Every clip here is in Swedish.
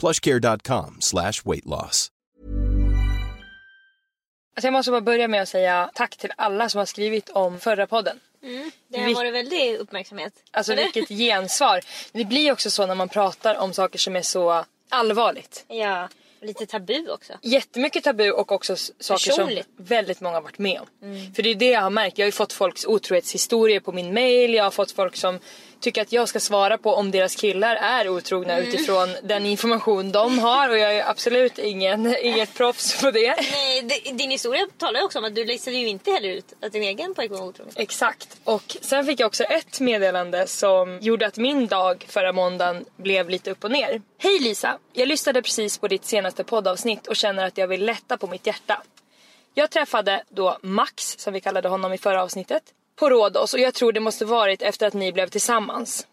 plushcare.com slash weight loss. Alltså jag måste bara börja med att säga tack till alla som har skrivit om förra podden. Det har varit väldigt uppmärksamhet. Alltså Eller? vilket gensvar. Det blir också så när man pratar om saker som är så allvarligt. Ja, lite tabu också. Jättemycket tabu och också saker Personligt. som väldigt många har varit med om. För det är det jag har märkt. Jag har ju fått folks otrohetshistorier på min mail. Jag har fått folk som tycker att jag ska svara på om deras killar är otrogna utifrån den information de har. Och jag är absolut ingen, inget proffs på det. Nej, din historia talar ju också om att du listade ju inte heller ut att din egen pojke var otrogen. Exakt. Och sen fick jag också ett meddelande som gjorde att min dag förra måndagen blev lite upp och ner. Hej Lisa! Jag lyssnade precis på ditt senaste poddavsnitt och känner att jag vill lätta på mitt hjärta. Jag träffade då Max, som vi kallade honom i förra avsnittet, på Rhodos och jag tror det måste varit efter att ni blev tillsammans.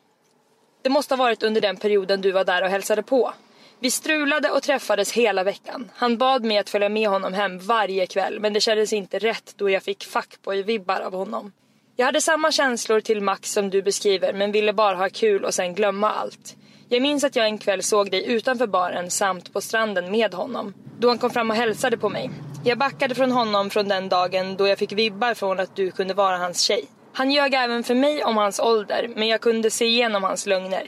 Det måste ha varit under den perioden du var där och hälsade på. Vi strulade och träffades hela veckan. Han bad mig att följa med honom hem varje kväll men det kändes inte rätt då jag fick fuckboy-vibbar av honom. Jag hade samma känslor till Max som du beskriver men ville bara ha kul och sen glömma allt. Jag minns att jag en kväll såg dig utanför baren samt på stranden med honom. Då han kom fram och hälsade på mig. Jag backade från honom från den dagen då jag fick vibbar från att du kunde vara hans tjej. Han ljög även för mig om hans ålder men jag kunde se igenom hans lögner.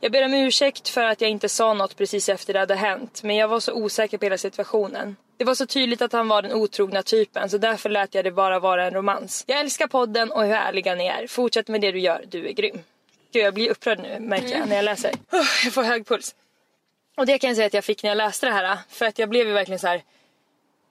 Jag ber om ursäkt för att jag inte sa något precis efter det hade hänt men jag var så osäker på hela situationen. Det var så tydligt att han var den otrogna typen så därför lät jag det bara vara en romans. Jag älskar podden och hur ärliga ni är. Fortsätt med det du gör, du är grym. Gud jag blir upprörd nu märker jag när jag läser. Oh, jag får hög puls. Och det kan jag säga att jag fick när jag läste det här. För att jag blev ju verkligen så här.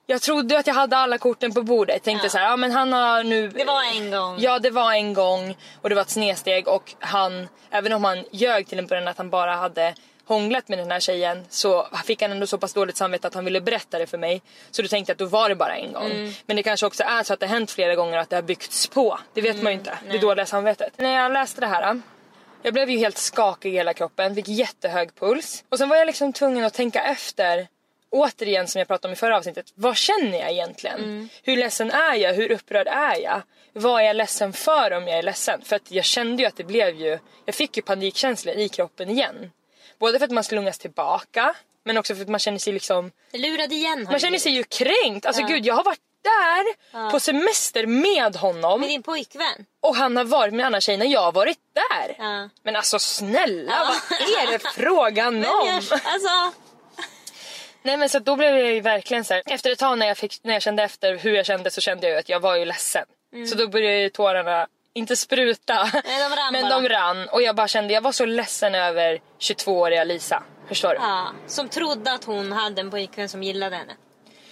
Jag trodde att jag hade alla korten på bordet. Tänkte så här, ja men han har nu... Det var en gång. Ja det var en gång och det var ett snedsteg och han, även om han ljög till en början att han bara hade hånglat med den här tjejen så fick han ändå så pass dåligt samvete att han ville berätta det för mig. Så då tänkte jag att då var det bara en gång. Men det kanske också är så att det har hänt flera gånger och att det har byggts på. Det vet man ju inte. Det dåliga samvetet. När jag läste det här jag blev ju helt skakig i hela kroppen, fick jättehög puls. Och sen var jag liksom tvungen att tänka efter, återigen som jag pratade om i förra avsnittet. Vad känner jag egentligen? Hur ledsen är jag? Hur upprörd är jag? Vad är jag ledsen för om jag är ledsen? För att jag kände ju att det blev ju, jag fick ju panikkänslor i kroppen igen. Både för att man slungas tillbaka, men också för att man känner sig liksom Lurad igen man känner sig ju kränkt. Alltså gud jag har varit där på semester med honom Med din pojkvän. och han har varit med en annan tjej när jag har varit där. Ja. Men alltså snälla, Ja. vad är det frågan om? jag, alltså, Nej men så då blev jag ju verkligen så här. Efter ett tag när jag, fick, när jag kände efter hur jag kände så kände jag ju att jag var ju ledsen. Så då började ju tårarna, inte spruta, Mm. Nej, de rann men bara. de rann. Och jag bara kände, jag var så ledsen över 22-åriga Lisa. Förstår du? ja, som trodde att hon hade en pojkvän som gillade henne.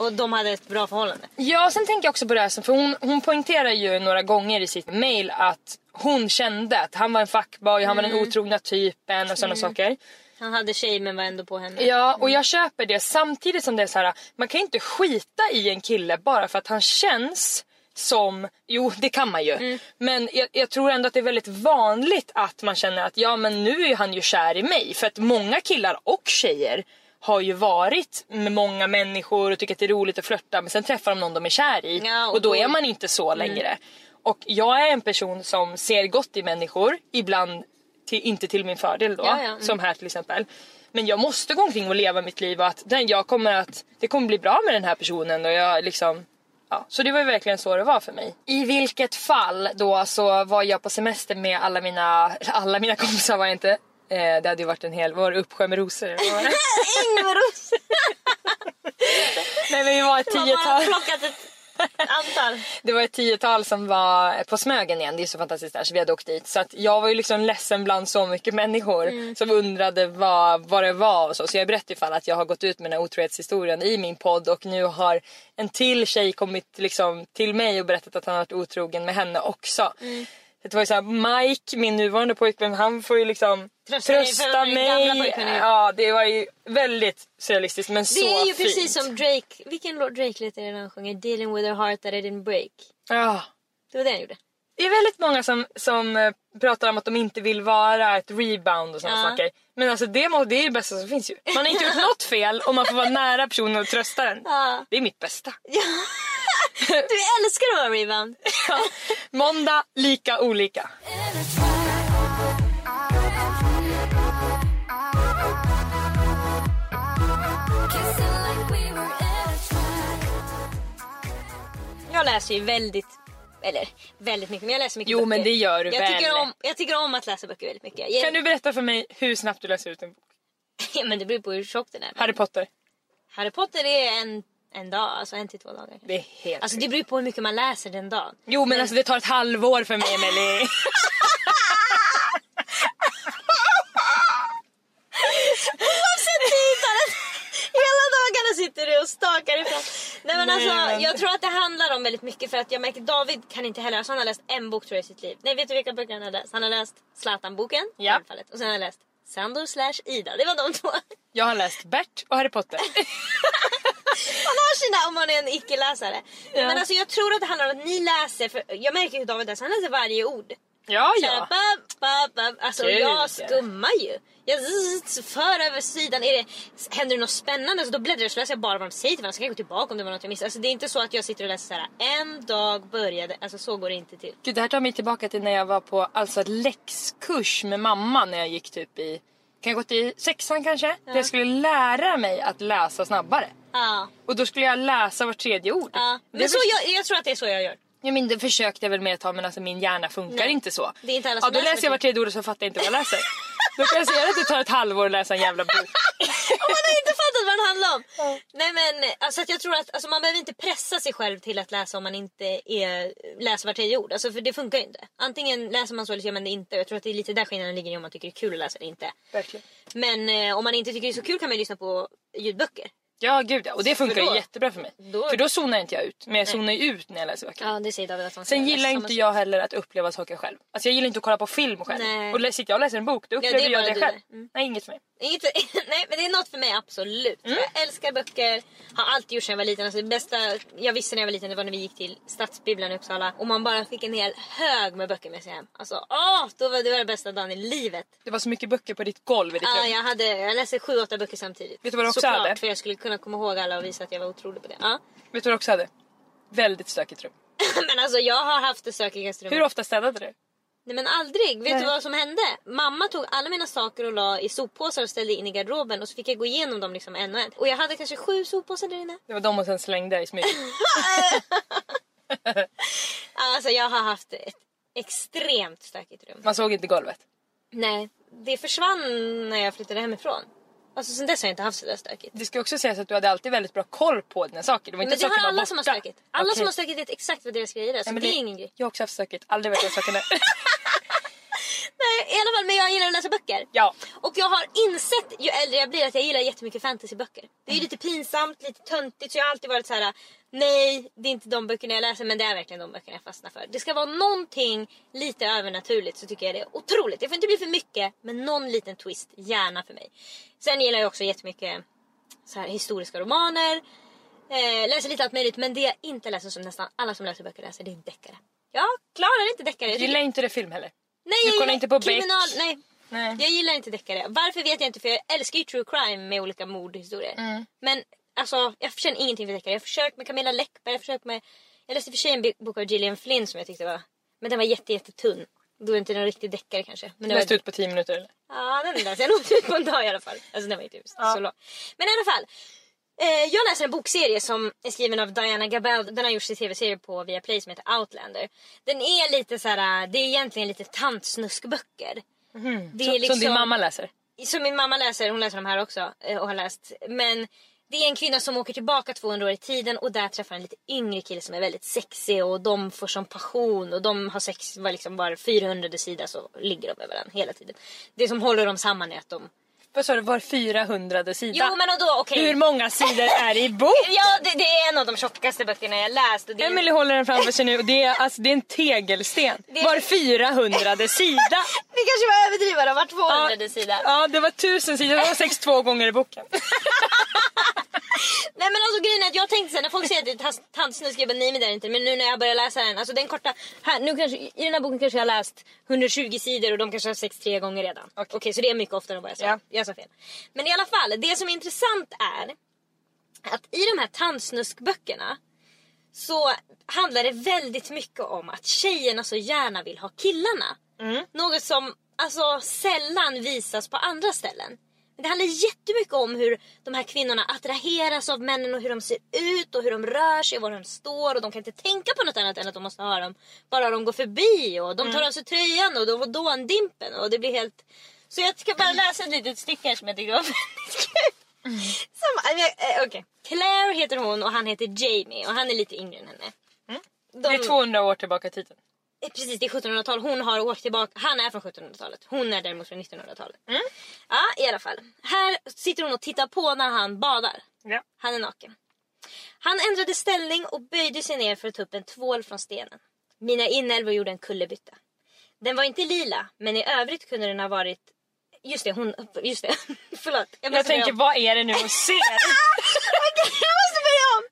Och de hade ett bra förhållande. Ja, sen tänker jag också på det här, för hon, hon poängterar ju några gånger i sitt mail att hon kände att han var en fuckboy, han var Mm. den otrogna typen och sådana saker. Han hade tjej men var ändå på henne. Ja, och jag köper det samtidigt som det är så här, man kan inte skita i en kille bara för att han känns som, jo det kan man ju. Mm. Men jag, jag tror ändå att det är väldigt vanligt att man känner att ja men nu är han ju kär i mig. För att många killar och tjejer har ju varit med många människor och tycker att det är roligt att flörta men sen träffar de någon de är kär i Ja, och och då är man inte så längre. Och jag är en person som ser gott i människor, ibland till, inte till min fördel då, Ja, ja, mm. som här till exempel. Men jag måste gå omkring och leva mitt liv och att den, jag kommer att, det kommer bli bra med den här personen och jag liksom Ja, så det var ju verkligen så det var för mig. I vilket fall då så var jag på semester med alla mina, alla mina kompisar var jag inte. Eh, det hade ju varit en hel, var det uppsjö med rosor? Var det? Ingveros! Nej men vi var ett tiotal. antal. Det var ett tiotal som var på Smögen igen, det är så fantastiskt där så vi hade åkt dit. Så att jag var ju liksom ledsen bland så mycket människor Mm. som undrade vad, vad det var och så. Så jag berättade ifall att jag har gått ut med den här otrohetshistorien i min podd och nu har en till tjej kommit liksom till mig och berättat att han har varit otrogen med henne också. Mm. Det var ju såhär, Mike, min nuvarande pojkvän, han får ju liksom Trösta trösta mig. Ja, det var ju väldigt surrealistiskt men Det så är ju fint. precis som Drake. Vilken låt Drake låter det när han sjunger? Dealing with a heart that I didn't break. Ja. Det var det han gjorde. Det är väldigt många som, som eh, pratar om att de inte vill vara ett rebound och sådana Ja. saker. Men alltså det, må, det är det bästa som finns ju. Man har inte gjort något fel och man får vara nära personen och trösta den. Ja. Det är mitt bästa. Du älskar att vara rebound. Måndag, lika olika. Jag läser ju väldigt, eller väldigt mycket, men jag läser mycket Jo, böcker. men det gör du jag väl. Tycker om, jag tycker om att läsa böcker väldigt mycket. Jag, Kan du berätta för mig hur snabbt du läser ut en bok? men det beror på hur tjock den är. Harry Potter. Harry Potter är en, en dag, alltså en till två dagar. Det är helt Alltså det beror på hur mycket man läser den dagen. Jo men alltså det tar ett halvår för mig Emelie. Oavsett tiden! Hela dagarna sitter du och stakar ifrån. Nej men Nej, alltså men- jag tror att det handlar om väldigt mycket för att jag märker David kan inte heller, alltså han har läst en bok tror jag i sitt liv. Nej vet du vilka böcker han har läst? Han har läst Zlatan-boken, Ja. självfallet. Och sen har han läst Sandor slash Ida, det var de två. Jag har läst Bert och Harry Potter. Han har sina om man är en icke-läsare. Ja. Men alltså jag tror att det handlar om att ni läser, för jag märker hur David läser, han läser varje ord. Ja Så här, ja. bap, bap, bap. Alltså Gud, jag ja. skummar ju. Jag zzz, för över sidan. Är det, händer det något spännande så då bläddrar jag så läser jag bara vad de säger till varandra. Så kan jag gå tillbaka om det var något jag missade. Alltså det är inte så att jag sitter och läser så här. En dag började. Alltså så går det inte till. Gud, det här tar mig tillbaka till när jag var på alltså, läxkurs med mamma när jag gick typ i, kan jag gått i sexan kanske? Där jag skulle lära mig att läsa snabbare. Ja. Och då skulle jag läsa var tredje ord. ja. Det så jag, jag tror att det är så jag gör. Ja, men det försökte jag väl med ett tag men alltså min hjärna funkar Nej, inte så. det är inte alla ja, som då läser jag var tredje ord och så fattar jag inte vad jag läser. då kan jag säga att det tar ett halvår att läsa en jävla bok. Och man har inte fattat vad den handlar om. Nej men alltså att jag tror att alltså, man behöver inte pressa sig själv till att läsa om man inte är, läser var tredje ord. Alltså för det funkar ju inte. Antingen läser man så eller så gör man det inte. Jag tror att det är lite där skillnaden ligger i om man tycker det är kul att läsa eller inte. Verkligen. Men eh, om man inte tycker det är så kul kan man ju lyssna på ljudböcker. Ja gud ja. Och det funkar För då- jättebra för mig. då- För då zonar inte jag ut. Men jag zonar ju ut när jag läser böcker. Ja det säger David att man ska Sen gillar inte jag heller att uppleva saker själv. Alltså jag gillar inte att kolla på film själv. Nej. Och sitter jag och läser en bok då upplever jag bara det själv. Mm. Nej inget för mig. Inget, nej men det är något för mig absolut. Mm. Jag älskar böcker. Har alltid gjort sedan jag var liten. Alltså det bästa jag visste när jag var liten det var när vi gick till Stadsbibblan i Uppsala. Och man bara fick en hel hög med böcker med sig hem. Alltså åh, då var det var den bästa dagen i livet. Det var så mycket böcker på ditt golv i ditt Ja, rum. jag, hade, jag läste sju, åtta böcker samtidigt. Vet du vad du också Såklart, hade? för jag skulle kunna komma ihåg alla och visa att jag var otrolig på det. Ja. Vet du vad du också hade? Väldigt stökigt rum. men alltså jag har haft det stökigaste rummet. Hur ofta städade du? Nej men aldrig. Vet Nej. du vad som hände? Mamma tog alla mina saker och la i soppåsar och ställde in i garderoben och så fick jag gå igenom dem liksom en och en. Och jag hade kanske sju soppåsar där inne. Det var de och sen slängde i smyg. Alltså jag har haft ett extremt stökigt rum. Man såg inte golvet. Nej, det försvann när jag flyttade hemifrån. Alltså sen dess har jag inte haft så där stökigt. Det ska också sägas att du hade alltid väldigt bra koll på dina saker. Det var inte Men det har alla som har borta. stökigt. Alla Okej. som har stökigt vet exakt vad deras grejer är. Så Nej, men det är ingen grej. Jag har också haft stökigt. Aldrig vet vad saken är. Nej, i alla fall men jag gillar att läsa böcker. ja. Och jag har insett ju äldre jag blir att jag gillar jättemycket fantasyböcker. Det är ju lite pinsamt, lite töntigt så jag har alltid varit så här: nej det är inte de böckerna jag läser men det är verkligen de böckerna jag fastnar för. Det ska vara någonting lite övernaturligt så tycker jag det är otroligt. Det får inte bli för mycket men någon liten twist, gärna för mig. Sen gillar jag också jättemycket så här, historiska romaner. Eh, läser lite allt möjligt men det jag inte läser som nästan alla som läser böcker läser det är deckare. Jag klarar inte deckare. Jag Gillar inte det film heller. Nej, du jag kollar inte på Beck? kriminal... Nej. Nej. Jag gillar inte deckare. Varför vet jag inte för jag älskar ju true crime med olika mordhistorier. Mm. Men alltså jag känner ingenting för deckare. Jag har försökt med Camilla Läckberg, jag försökt med... Jag läste för sig en bok av Gillian Flynn som jag tyckte var... Men den var jätte, jättetunn. Då är inte någon riktig deckare kanske. Men det Läste var... ut på 10 minuter eller? Ja, den läste jag nog ut på en dag i alla fall. Alltså den var inte så lång. Men i alla fall. Eh, jag läser en bokserie som är skriven av Diana Gabel. Den har gjorts till tv-serie på Viaplay som heter Outlander. Den är lite så här, det är egentligen lite tantsnuskböcker. Det är Som liksom- din mamma läser? som min mamma läser, hon läser de här också eh, och har läst. Men det är en kvinna som åker tillbaka 200 år i tiden och där träffar en lite yngre kille som är väldigt sexig och de får som passion och de har sex var liksom var 400 sida så ligger de med varandra hela tiden. Det som håller dem samman är att de... Vad sa du, var 400 sida? Jo men och då okej. Hur många sidor är det i bok? Ja det, det är en av de tjockaste böckerna jag läst. Och det är... Emily håller den framför sig nu och det är, alltså, det är en tegelsten. Det- Var 400 sida. Det kanske var överdrivet, det var 200 sida. Ja, det var tusen sidor. Det var sex två gånger i boken. Nej men alltså grejen är att jag tänkte sen när folk säger att det är tantsnusk, jag bara nej men det är det inte. Men nu när jag börjar läsa den, alltså den korta, här, nu kanske, i den här boken kanske jag har läst 120 sidor och de kanske har sex tre gånger redan. Okej så det är mycket oftare än vad jag sa. Ja. Jag sa fel. Men i alla fall, det som är intressant är att i de här tantsnuskböckerna så handlar det väldigt mycket om att tjejerna så gärna vill ha killarna. Något som alltså sällan visas på andra ställen. Men det handlar jättemycket om hur de här kvinnorna attraheras av männen och hur de ser ut och hur de rör sig och var de står och de kan inte tänka på något annat än att de måste ha dem bara de går förbi och de tar av sig tröjan och de får dåndimpen och det blir helt... Så jag ska bara läsa ett litet stycke här som jag tycker var väldigt kul. Som, okej. Claire heter hon och han heter Jamie och han är lite yngre än henne. De, Det är 200 år tillbaka i tiden. Precis, det är 1700-tal. Hon har åkt tillbaka. Han är från 1700-talet. Hon är däremot från 1900-talet. Ja, i alla fall. Här sitter hon och tittar på när han badar. Ja. Han är naken. Han ändrade ställning och böjde sig ner för att ta upp en tvål från stenen. Mina inälvor gjorde en kullerbytta. Den var inte lila, men i övrigt kunde den ha varit... Just det, hon... Just det. Förlåt. Jag börja tänker, om. vad är det nu att se? Okej, jag måste börja om!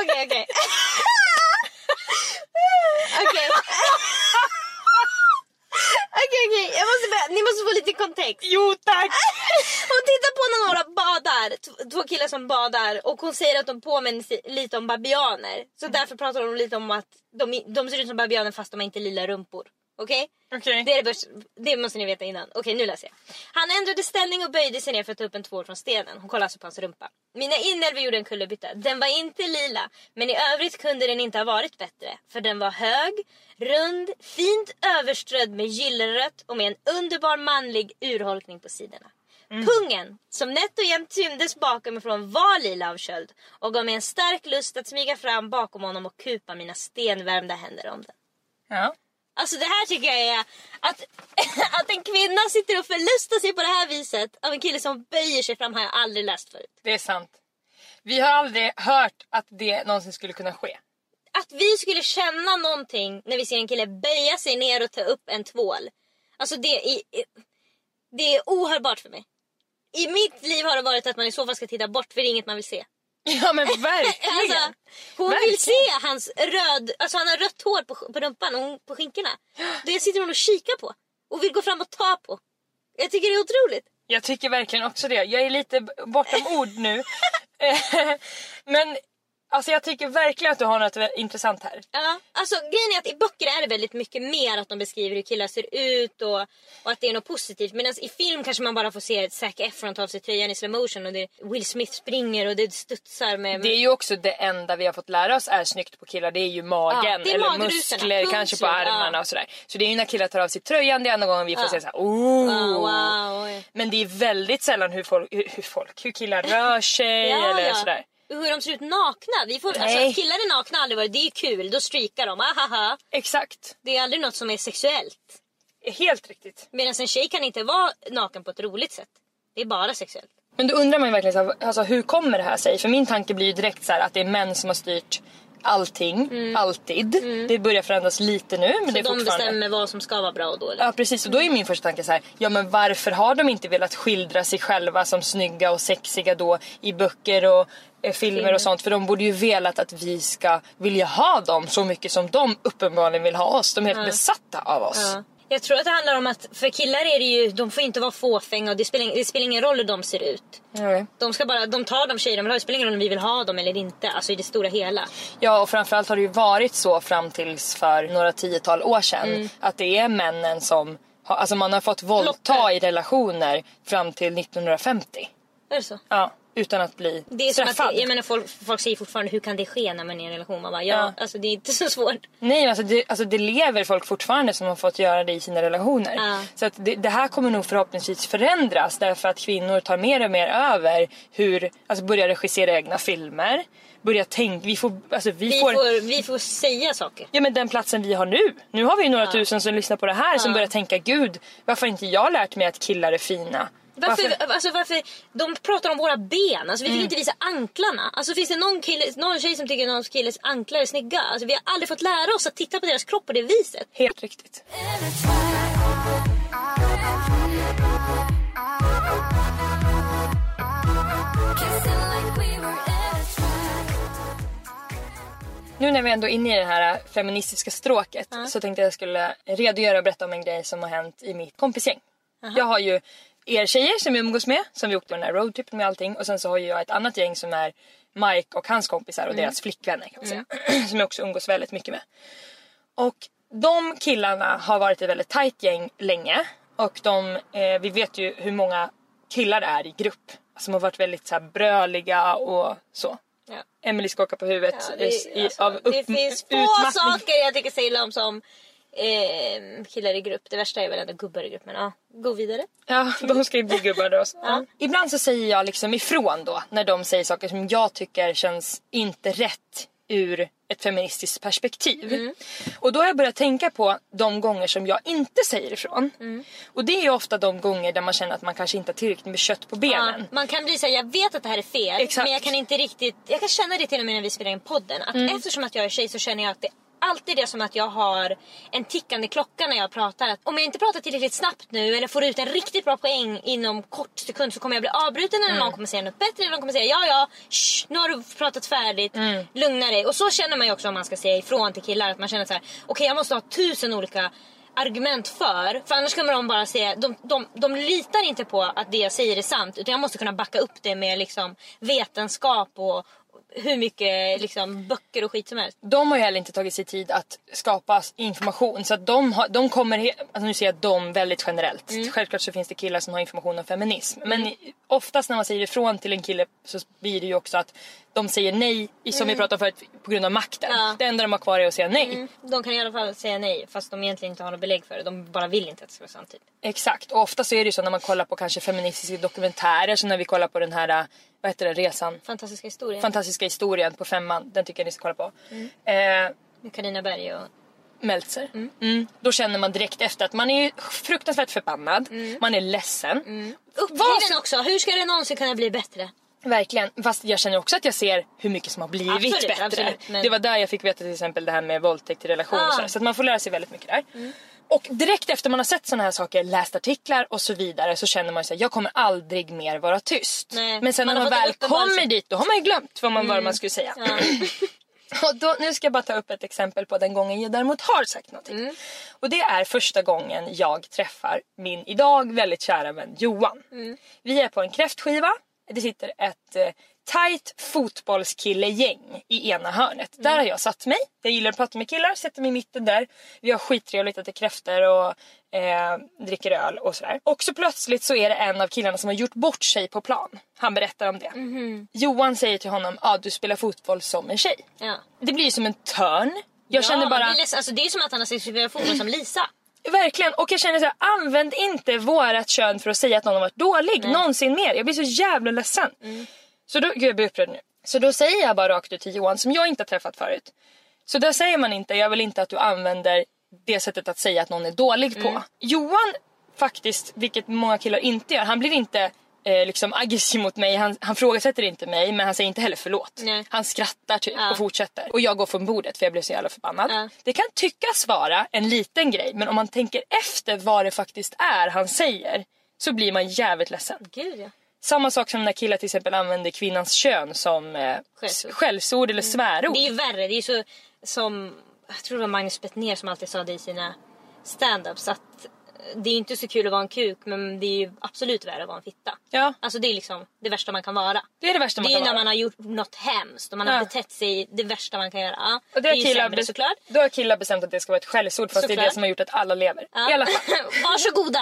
Okej, okej. Okej. Okej, okej. Jag måste börja. Ni måste få lite kontext. Jo tack! Hon tittar på när några badar, t- två killar som badar och hon säger att de påminner sig lite om babianer. Så därför pratar hon lite om att de, de ser ut som babianer fast de har inte lila rumpor. Okej? Det, är det, det måste ni veta innan. Okej, nu läser jag. Han ändrade ställning och böjde sig ner för att ta upp en tvål från stenen. Hon kollar alltså på hans rumpa. Mina inälvor gjorde en kullerbytta. Den var inte lila, men i övrigt kunde den inte ha varit bättre. För den var hög, rund, fint överströdd med gyllenrött och med en underbar manlig urholkning på sidorna. Pungen, som nätt och jämnt syndes bakom ifrån var lila av köld och gav mig en stark lust att smyga fram bakom honom och kupa mina stenvärmda händer om den. Ja. Alltså det här tycker jag är att, att en kvinna sitter och förlustar sig på det här viset av en kille som böjer sig fram har jag aldrig läst förut. Det är sant. Vi har aldrig hört att det någonsin skulle kunna ske. Att vi skulle känna någonting när vi ser en kille böja sig ner och ta upp en tvål. Alltså det är, det är ohörbart för mig. I mitt liv har det varit att man i så fall ska titta bort för det är inget man vill se. Ja men verkligen. Alltså, hon vill Verkligen. se hans röd, alltså han har rött hår på, på rumpan och på skinkorna. Det sitter hon och kikar på och vill gå fram och ta på. Jag tycker det är otroligt. Jag tycker verkligen också det. Jag är lite bortom ord nu. Eh, men alltså jag tycker verkligen att du har något intressant här. Ja, alltså grejen är att i böcker är det väldigt mycket mer att de beskriver hur killar ser ut och, och att det är något positivt. Medan i film kanske man bara får se Zac Efron ta av sig tröjan i slow motion och det Will Smith springer och det studsar med... Det är ju också det enda vi har fått lära oss är snyggt på killar. Det är ju magen Ja, är eller muskler kanske på armarna Ja. och sådär. Så det är ju när killar tar av sig tröjan det är enda gången vi får Ja. se såhär oh. Ja, wow. Men det är väldigt sällan hur folk, hur, hur, folk, hur killar rör sig eller sådär. Hur de ser ut nakna. Vi får, alltså, Nej. killar är nakna aldrig varit, det är ju kul, då strykar de. Ahaha. Exakt. Det är aldrig något som är sexuellt. Helt riktigt. Medan en tjej kan inte vara naken på ett roligt sätt. Det är bara sexuellt. Men då undrar man ju verkligen så här, alltså, hur kommer det här sig? För min tanke blir ju direkt så här att det är män som har styrt allting, alltid. Det börjar förändras lite nu men det är Mm. De fortfarande... bestämmer vad som ska vara bra och dåligt. Ja precis och då är min första tanke så här, ja men varför har de inte velat skildra sig själva som snygga och sexiga då i böcker och eh, filmer och sånt för de borde ju velat att vi ska vilja ha dem så mycket som de uppenbarligen vill ha oss. De är helt besatta av oss. Ja. Jag tror att det handlar om att för killar är det ju, de får inte vara fåfänga och det spelar, det spelar ingen roll hur de ser ut. Ja. De, ska bara, de tar de tjejer de vill ha, det spelar ingen roll om vi vill ha dem eller inte. Alltså i det stora hela. Ja och framförallt har det ju varit så fram tills för några tiotal år sedan. Mm. Att det är männen som har, alltså man har fått våldta Plockar. i relationer fram till 1950. Är det så? Ja, utan att bli Det är som träffad. att, jag menar folk, folk säger fortfarande hur kan det ske när man är i en relation? Man bara, ja, Ja. alltså det är inte så svårt. Nej alltså det, alltså det lever folk fortfarande som har fått göra det i sina relationer. Ja. Så att det, det här kommer nog förhoppningsvis förändras därför att kvinnor tar mer och mer över hur, alltså börjar regissera egna filmer. Börjar tänka, vi får, alltså vi, Vi får, får, vi får säga saker. Ja men den platsen vi har nu. Nu har vi ju några tusen som lyssnar på det här som Ja. börjar tänka gud varför har inte jag lärt mig att killar är fina? Varför, Alltså, varför, de pratar om våra ben, alltså, vi Mm. fick inte visa anklarna. Alltså, finns det någon, kille, någon tjej som tycker att någon killes anklar är snygga? Alltså, vi har aldrig fått lära oss att titta på deras kropp på det viset. Helt riktigt. Nu när vi ändå är inne i det här feministiska stråket så tänkte jag skulle redogöra och berätta om en grej som har hänt i mitt kompisgäng. Jag har ju er tjejer som jag umgås med som vi åkte på den här roadtrippen med allting och sen så har ju jag ett annat gäng som är Mike och hans kompisar och deras flickvänner kan man säga. som jag också umgås väldigt mycket med. Och de killarna har varit ett väldigt tajt gäng länge. Och de, eh, vi vet ju hur många killar det är i grupp. Som har varit väldigt så här, bröliga och så. Ja. Emily skakar på huvudet. Ja, det, i- alltså, av upp- det finns få utmattning. saker jag tycker så illa om som eh, killar i grupp. Det värsta är väl ändå gubbar i grupp. Men ja, gå vidare. Ja, de ska ju bli gubbar då. Ja. Ibland så säger jag liksom ifrån då när de säger saker som jag tycker känns inte rätt ur ett feministiskt perspektiv. Mm. Och då har jag börjat tänka på de gånger som jag inte säger ifrån. Mm. Och det är ju ofta de gånger där man känner att man kanske inte har tillräckligt med kött på Ja, benen. man kan bli såhär, jag vet att det här är fel. Exakt. Men jag kan inte riktigt, jag kan känna det till och med när vi spelar in podden. Att Mm. eftersom att jag är tjej så känner jag att det alltid är som att jag har en tickande klocka när jag pratar. Att om jag inte pratar tillräckligt snabbt nu eller får ut en riktigt bra poäng inom kort sekund så kommer jag bli avbruten eller Mm. någon kommer säga något bättre eller någon kommer säga ja ja, shh, nu har du pratat färdigt, Mm. lugna dig. Och så känner man ju också om man ska säga ifrån till killar att man känner så här: okej jag måste ha tusen olika argument för. För annars kommer de bara säga, de, de, de litar inte på att det jag säger är sant utan jag måste kunna backa upp det med liksom vetenskap och hur mycket liksom, böcker och skit som helst. De har ju heller inte tagit sig tid att skapa information. Så att de, har, de kommer, alltså nu säger jag de väldigt generellt. Mm. Självklart så finns det killar som har information om feminism. Men i- oftast när man säger ifrån till en kille så blir det ju också att de säger nej, i- som vi pratade om förut, på grund av makten. Mm. Ja. Det enda de har kvar är att säga nej. Mm. De kan i alla fall säga nej fast de egentligen inte har något belägg för det. De bara vill inte att det ska vara sant. Typ. Exakt. Och ofta så är det ju så när man kollar på kanske feministiska dokumentärer. Så när vi kollar på den här, äh, vad heter det, resan? Fantastiska historia. Fantastiska historien på femman. Den tycker jag ni ska kolla på. Mm. Eh, Med Carina Berg och... Meltzer. Mm. Då känner man direkt efter att man är fruktansvärt förbannad. Man är ledsen. Uppgiven Vad- också. Hur ska det någonsin kunna bli bättre? Verkligen. Fast jag känner också att jag ser hur mycket som har blivit Absolut, bättre. absolut, men- Det var där jag fick veta till exempel det här med våldtäkt i relation. Ah. sådär. Så att man får lära sig väldigt mycket där. Och direkt efter man har sett sådana här saker, läst artiklar och så vidare så känner man sig jag kommer aldrig mer vara tyst. Nej, Men sen man när man väl kommer dit då har man ju glömt vad man, vad man skulle säga. Ja. Och då, nu ska jag bara ta upp ett exempel på den gången jag däremot har sagt någonting. Mm. Och det är första gången jag träffar min idag väldigt kära vän Johan. Mm. Vi är på en kräftskiva. Det sitter ett eh, tight fotbollskillegäng i ena hörnet. Mm. Där har jag satt mig. Jag gillar att prata med killar, sätter mig i mitten där. Vi har skittrevligt, äter kräftor och eh, dricker öl och sådär. Och så plötsligt så är det en av killarna som har gjort bort sig på plan. Han berättar om det. Mhm. Johan säger till honom, ja ah, du spelar fotboll som en tjej. Ja. Det blir ju som en törn. Jag ja, känner bara, blir ledsen. Alltså, det är som att han har sett spela fotboll som Lisa. verkligen, och jag känner så här, använd inte vårat kön för att säga att någon har varit dålig någonsin mer. Jag blir så jävla ledsen. Så då, gud jag blir upprörd nu. Så då säger jag bara rakt ut till Johan som jag inte har träffat förut. Så där säger man inte, jag vill inte att du använder det sättet att säga att någon är dålig på. Johan faktiskt, vilket många killar inte gör, han blir inte eh, liksom aggressiv mot mig, han, han frågasätter inte mig men han säger inte heller förlåt. Nej. Han skrattar typ Ja. och fortsätter. Och jag går från bordet för jag blev så jävla förbannad. Ja. Det kan tyckas vara en liten grej men om man tänker efter vad det faktiskt är han säger så blir man jävligt ledsen. Gud ja. Samma sak som när killar till exempel använder kvinnans kön som eh, Skällsord. eller svärord. Det är ju värre. Det är så som, jag tror det var Magnus Bettner som alltid sa det i sina stand-up så att det är inte så kul att vara en kuk men det är ju absolut värre att vara en fitta. Ja, Alltså det är liksom det värsta man kan vara. det är det värsta Det man är ju kan när vara. man har gjort något hemskt och man Ja. har betett sig det värsta man kan göra. Ja, Och det är ju killar sämre såklart. Då har killar bestämt att det ska vara ett skällsord fast det är det Såklart. som har gjort att alla lever. Ja. I alla fall. Varsågoda.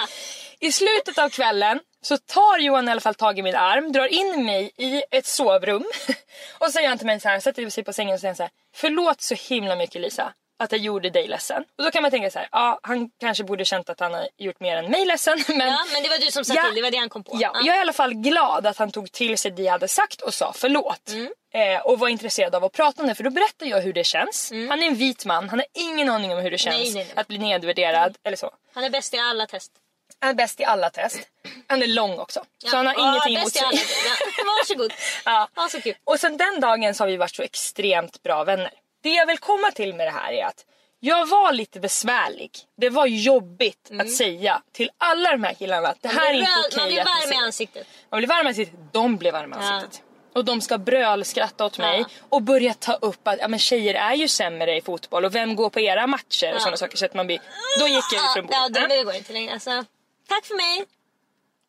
I slutet av kvällen så tar Johan i alla fall tag i min arm, drar in mig i ett sovrum och säger han till mig så här, sätter sig på sängen och säger så här, förlåt så himla mycket Lisa att jag gjorde dig ledsen. Och då kan man tänka så här, ja han kanske borde känt att han har gjort mer än mig ledsen. Men, Ja, men det var du som sa Ja. till, det var det han kom på. ja, jag är i alla fall glad att han tog till sig det jag hade sagt och sa förlåt. Eh, och var intresserad av att prata om det för då berättar jag hur det känns. Han är en vit man, han har ingen aning om hur det känns Nej, nej, nej. att bli nedvärderad eller så. Han är bäst i alla test. Han är bäst i alla test. Han är lång också. Så han har Ja, ingenting emot sig. Ja, varsågod. Ja. Ja, så kul. Och sen den dagen så har vi varit så extremt bra vänner. Det jag vill komma till med det här är att jag var lite besvärlig. Det var jobbigt att säga till alla de här killarna att det här är inte blir okej Man blir varm i ansiktet. Man blir varm i ansiktet. De blev varma i Ja. ansiktet. Och de ska brölskratta åt mig Ja. och börja ta upp att ja, men tjejer är ju sämre i fotboll och vem går på era matcher och Ja. sådana saker. Så att man blir... Då gick jag ifrån Ja, bordet. det, det går inte längre. Alltså, tack för mig.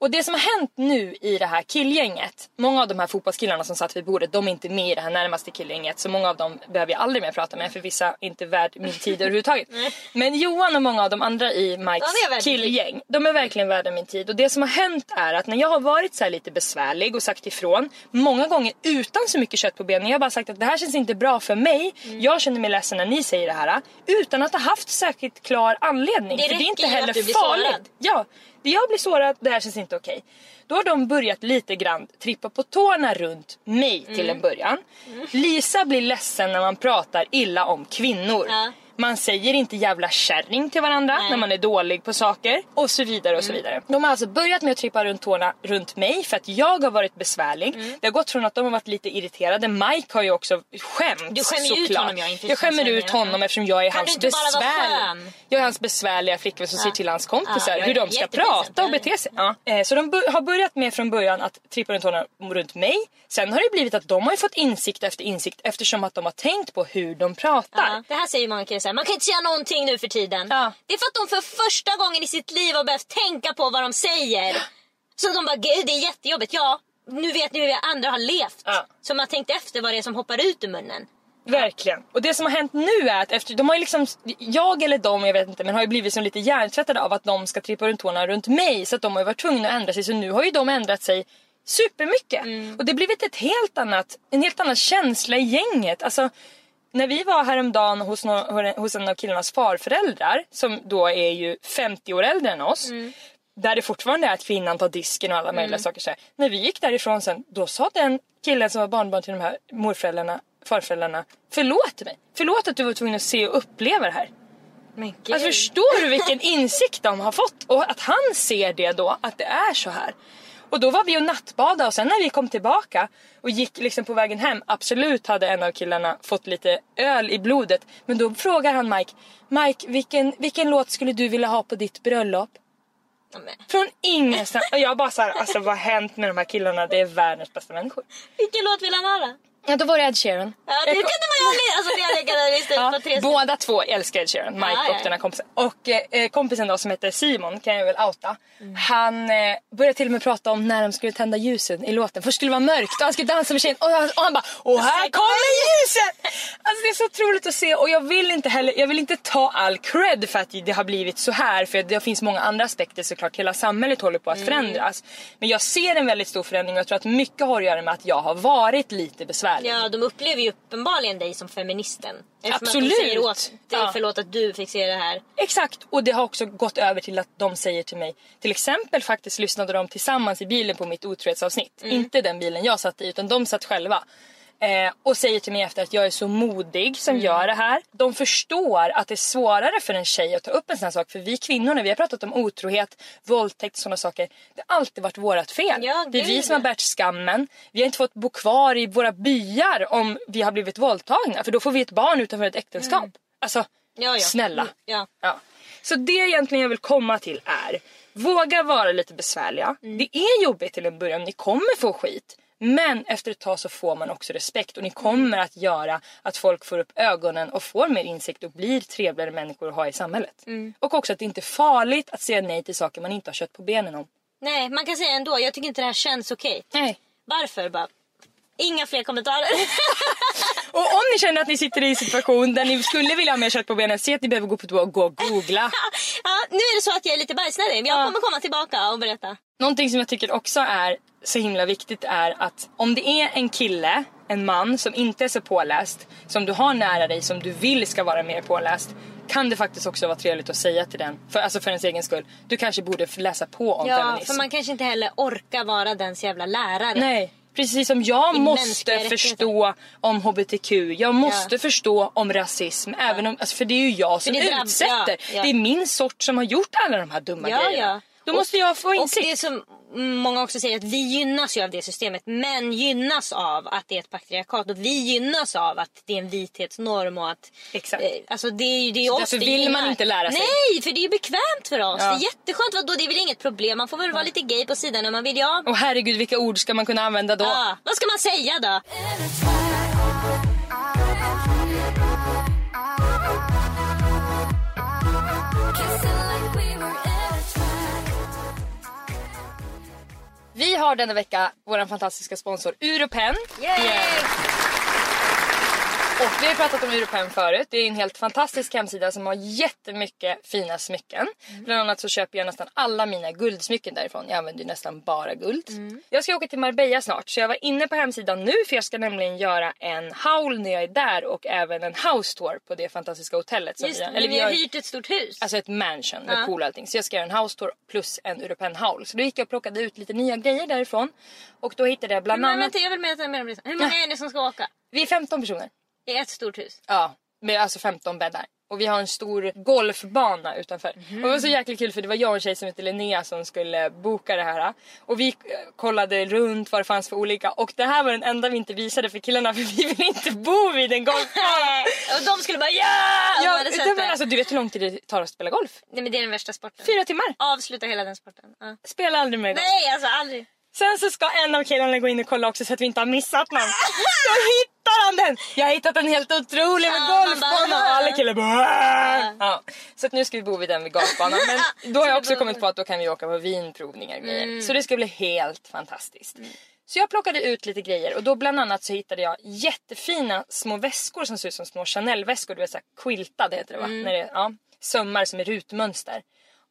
Och det som har hänt nu i det här killgänget, många av de här fotbollskillarna som satt vid bordet, de är inte med i det här närmaste killgänget. Så många av dem behöver jag aldrig mer prata med för vissa är inte värd min tid överhuvudtaget. Men Johan och många av de andra i Mikes killgäng, de är verkligen värda min tid. Och det som har hänt är att när jag har varit så här lite besvärlig och sagt ifrån, många gånger utan så mycket kött på benen, jag har bara sagt att det här känns inte bra för mig, Mm. jag känner mig ledsen när ni säger det här, utan att ha haft särskilt klar anledning. Det för det är inte heller farligt. sårad. Ja, jag blir sårad, det här känns inte okej. Då har de börjat lite grann trippa på tårna runt mig till Mm. en början. Lisa blir ledsen när man pratar illa om kvinnor. Ja. Man säger inte jävla kärring till varandra Nej. Mm. när man är dålig på saker och så vidare och så vidare. De har alltså börjat med att trippa runt tårna runt mig för att jag har varit besvärlig. Mm. Det har gått från att de har varit lite irriterade. Mike har ju också skämts Du skämmer ju ut såklart. honom, ja, inför Jag skämmer ut honom eftersom jag är Kan hans inte besvärliga. Jag är hans besvärliga flickvän som säger till hans kompisar Ja, jag hur de ska prata och ja. bete sig. Ja. Eh, Så de har börjat med från början att trippa runt tårna runt mig. Sen har det blivit att de har fått insikt efter insikt eftersom att de har tänkt på hur de pratar. Ja, det här säger många killar såhär, man kan inte säga någonting nu för tiden. Ja. Det är för att de för första gången i sitt liv har behövt tänka på vad de säger. Så de bara, det är jättejobbigt. Ja, nu vet ni hur vi andra har levt. Ja. Så man tänkt efter vad det är som hoppar ut ur munnen. Verkligen. Och det som har hänt nu är att efter, de har ju liksom, jag eller de, jag vet inte, men har ju blivit som lite hjärntvättade av att de ska trippa runt tårna runt mig. Så att de har ju varit tvungna att ändra sig. Så nu har ju de ändrat sig supermycket. Och det har blivit ett helt annat, en helt annan känsla i gänget. Alltså, när vi var häromdagen hos, no, hos en av killarnas farföräldrar, som då är ju 50 år äldre än oss. Där det fortfarande är att kvinnan tar disken och alla möjliga saker. Så här. När vi gick därifrån sen, då sa den killen som var barnbarn till de här morföräldrarna, farföräldrarna, förlåt mig. Förlåt att du var tvungen att se och uppleva det här. Men. Alltså förstår du vilken insikt de har fått? Och att han ser det då, att det är så här. Och då var vi och nattbada och sen när vi kom tillbaka och gick liksom på vägen hem, absolut hade en av killarna fått lite öl i blodet. Men då frågar han Mike, Mike vilken, vilken låt skulle du vilja ha på ditt bröllop? Ja, men, Från ingenstans. Och jag bara såhär, alltså vad har hänt med de här killarna? Det är världens bästa människor. vilken låt vill han höra? Ja då var det Ed Sheeran. Ja, det kunde man ju alltså, det hade jag kunnat lista ut Ja, på tre båda två älskar Ed Sheeran, Mike Ja, ja, och den här ja. kompisen. Och eh, kompisen då som heter Simon kan jag väl outa. Mm. Han eh, började till och med prata om när de skulle tända ljusen i låten. Först skulle det vara mörkt och han skulle dansa med tjejen och, han- och han bara och här kommer ljuset! Alltså det är så otroligt att se och jag vill inte heller, jag vill inte ta all cred för att det har blivit så här för det finns många andra aspekter såklart. Hela samhället håller på att Mm. förändras. Men jag ser en väldigt stor förändring och jag tror att mycket har att göra med att jag har varit lite besvärlig. Ja, de upplever ju uppenbarligen dig som feministen. Eftersom Absolut. Att de säger åt dig, Ja. förlåt att du fick se det här. Exakt, och det har också gått över till att de säger till mig, till exempel faktiskt lyssnade de tillsammans i bilen på mitt otrohetsavsnitt. Inte den bilen jag satt i utan de satt själva. Eh, och säger till mig efter att jag är så modig som gör det här. De förstår att det är svårare för en tjej att ta upp en sån här sak. För vi kvinnor när vi har pratat om otrohet, våldtäkt sådana saker. Det har alltid varit vårt fel. Ja, det är vi som har bärt skammen. Vi har inte fått bo kvar i våra byar om vi har blivit våldtagna. För då får vi ett barn utanför ett äktenskap. Alltså, Ja, ja. snälla. Mm, Ja. Ja. Så det egentligen jag vill komma till är, våga vara lite besvärliga. Mm. Det är jobbigt till en början, ni kommer få skit. Men efter ett tag så får man också respekt och ni kommer att göra att folk får upp ögonen och får mer insikt och blir trevligare människor att ha i samhället. Och också att det inte är farligt att säga nej till saker man inte har kött på benen om. Nej, man kan säga ändå, jag tycker inte det här känns okej. Nej. Varför? Bara, inga fler kommentarer. Och om ni känner att ni sitter i en situation där ni skulle vilja ha mer kött på benen, se att ni behöver gå på toa och gå och googla. ja, nu är det så att jag är lite bajsnödig, jag kommer komma tillbaka och berätta. Någonting som jag tycker också är så himla viktigt är att om det är en kille, en man som inte är så påläst, som du har nära dig, som du vill ska vara mer påläst, kan det faktiskt också vara trevligt att säga till den, för, alltså för ens egen skull, du kanske borde läsa på om Ja, feminism. för man kanske inte heller orkar vara dens jävla lärare. Nej. Precis som jag I måste förstå om HBTQ, jag måste Ja. förstå om rasism. Även om, alltså för det är ju jag som det utsätter. ja, ja. Det är min sort som har gjort alla de här dumma Ja, grejerna. ja. Då Och- måste jag få Och insikt. det som många också säger att vi gynnas ju av det systemet. Män gynnas av att det är ett patriarkat och vi gynnas av att det är en vithetsnorm och att... Exakt. Eh, alltså det är det är oss därför det vill man inte lära sig. Nej, för det är bekvämt för oss. Ja. Det är jätteskönt. Vadå, det är väl inget problem. Man får väl vara lite gay på sidan när man vill. Ja. Och herregud vilka ord ska man kunna använda då? Ja, vad ska man säga då? Vi har denna vecka vår fantastiska sponsor Uropen. Och vi har pratat om Uropen förut. Det är en helt fantastisk hemsida som har jättemycket fina smycken. Bland annat så köper jag nästan alla mina guldsmycken därifrån. Jag använder ju nästan bara guld. Jag ska åka till Marbella snart så jag var inne på hemsidan nu för jag ska nämligen göra en haul när jag är där och även en house tour på det fantastiska hotellet. Som Just vi, eller vi har hyrt ett stort hus. Alltså ett mansion med Ja. pool och allting. Så jag ska göra en house tour plus en European haul. Så då gick jag och plockade ut lite nya grejer därifrån. Och då hittade jag bland men annat... vänta, jag vill mer om det. Hur många är ni som ska åka? Vi är 15 personer. I ett stort hus? Ja, med alltså 15 bäddar. Och vi har en stor golfbana utanför. Och det var så jäkla kul för det var jag och en tjej som heter Linnea som skulle boka det här. Och vi eh, kollade runt vad det fanns för olika. Och det här var den enda vi inte visade för killarna för vi vill inte bo vid en golfbana. och de skulle bara ja! Ja, hade sett det. alltså, du vet hur lång tid det tar att spela golf? Nej men det är den värsta sporten. Fyra timmar. Avsluta hela den sporten. Ja. Spela aldrig mer golf. Nej alltså aldrig. Sen så ska en av killarna gå in och kolla också så att vi inte har missat någon. Då hittar han den! Jag har hittat en helt otrolig med Ja, golfbana och alla killar bara ja. Så att nu ska vi bo vid den vid golfbanan. Men då har jag också kommit på att då kan vi åka på vinprovningar och grejer. Så det ska bli helt fantastiskt. Så jag plockade ut lite grejer och då bland annat så hittade jag jättefina små väskor som ser ut som små Chanel-väskor. Du vet såhär quiltade heter det va? När det, ja, sömmar som är rutmönster.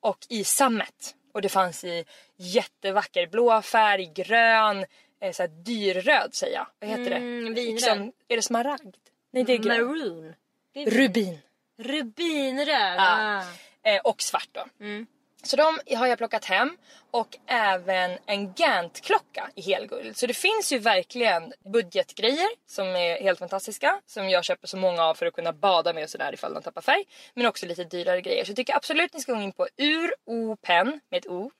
Och i sammet. Och det fanns i jättevacker blå färg, grön, eh, såhär dyrröd säger jag. Vad heter Mm, det? Liksom, är det smaragd? Nej det är grön. Maroon. Det är Rubin. Rubinröd. Ja. Ah. Eh, och svart då. Mm. Så de har jag plockat hem och även en Gant-klocka i helguld. Så det finns ju verkligen budgetgrejer som är helt fantastiska. Som jag köper så många av för att kunna bada med och sådär ifall de tappar färg. Men också lite dyrare grejer. Så jag tycker absolut ni ska gå in på uropen med ett o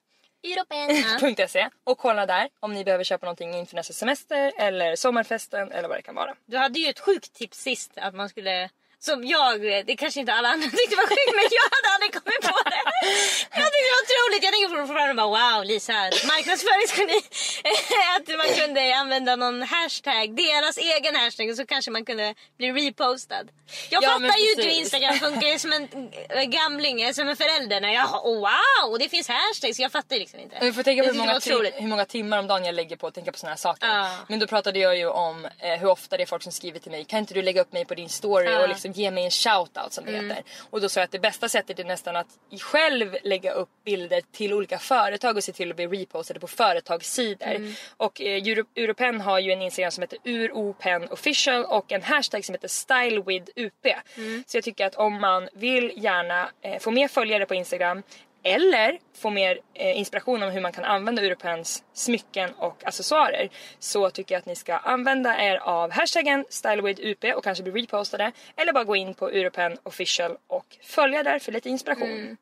Europen. .se och kolla där om ni behöver köpa någonting inför nästa semester eller sommarfesten eller vad det kan vara. Du hade ju ett sjukt tips sist att man skulle som jag, det kanske inte alla andra tyckte var sjukt men jag hade aldrig kommit på det. Jag tyckte det var otroligt. Jag tänker fortfarande bara wow Lisa, marknadsföringsgeni. att man kunde använda någon hashtag, deras egen hashtag och så kanske man kunde bli repostad. Jag Ja, fattar ju inte hur. Instagram funkar jag är som en äh, gamling, jag är som en förälder. När jag, oh, wow, det finns hashtags. Jag fattar liksom inte. Du får tänka på hur många, tim- hur många timmar om dagen jag lägger på att tänka på såna här saker. Ja. Men då pratade jag ju om eh, hur ofta det är folk som skriver till mig. Kan inte du lägga upp mig på din story Ja. och liksom ge mig en shoutout som det Mm. heter. Och då sa jag att det bästa sättet är nästan att själv lägga upp bilder till olika företag och se till att bli repostade på företagssidor. Mm. Och eh, Euro- Europen har ju en Instagram som heter uropen official och en hashtag som heter stylewithup. Mm. Så jag tycker att om man vill gärna eh, få mer följare på Instagram eller få mer eh, inspiration om hur man kan använda Europens smycken och accessoarer så tycker jag att ni ska använda er av hashtaggen stylewithup och kanske bli repostade eller bara gå in på Europen official och följa där för lite inspiration.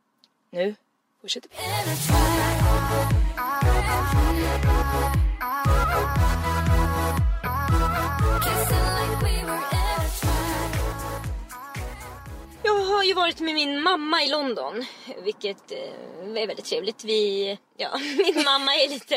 Nu fortsätter vi. Jag har, ju varit med min mamma i London. Vilket eh, är väldigt trevligt. Vi, ja, min mamma är lite,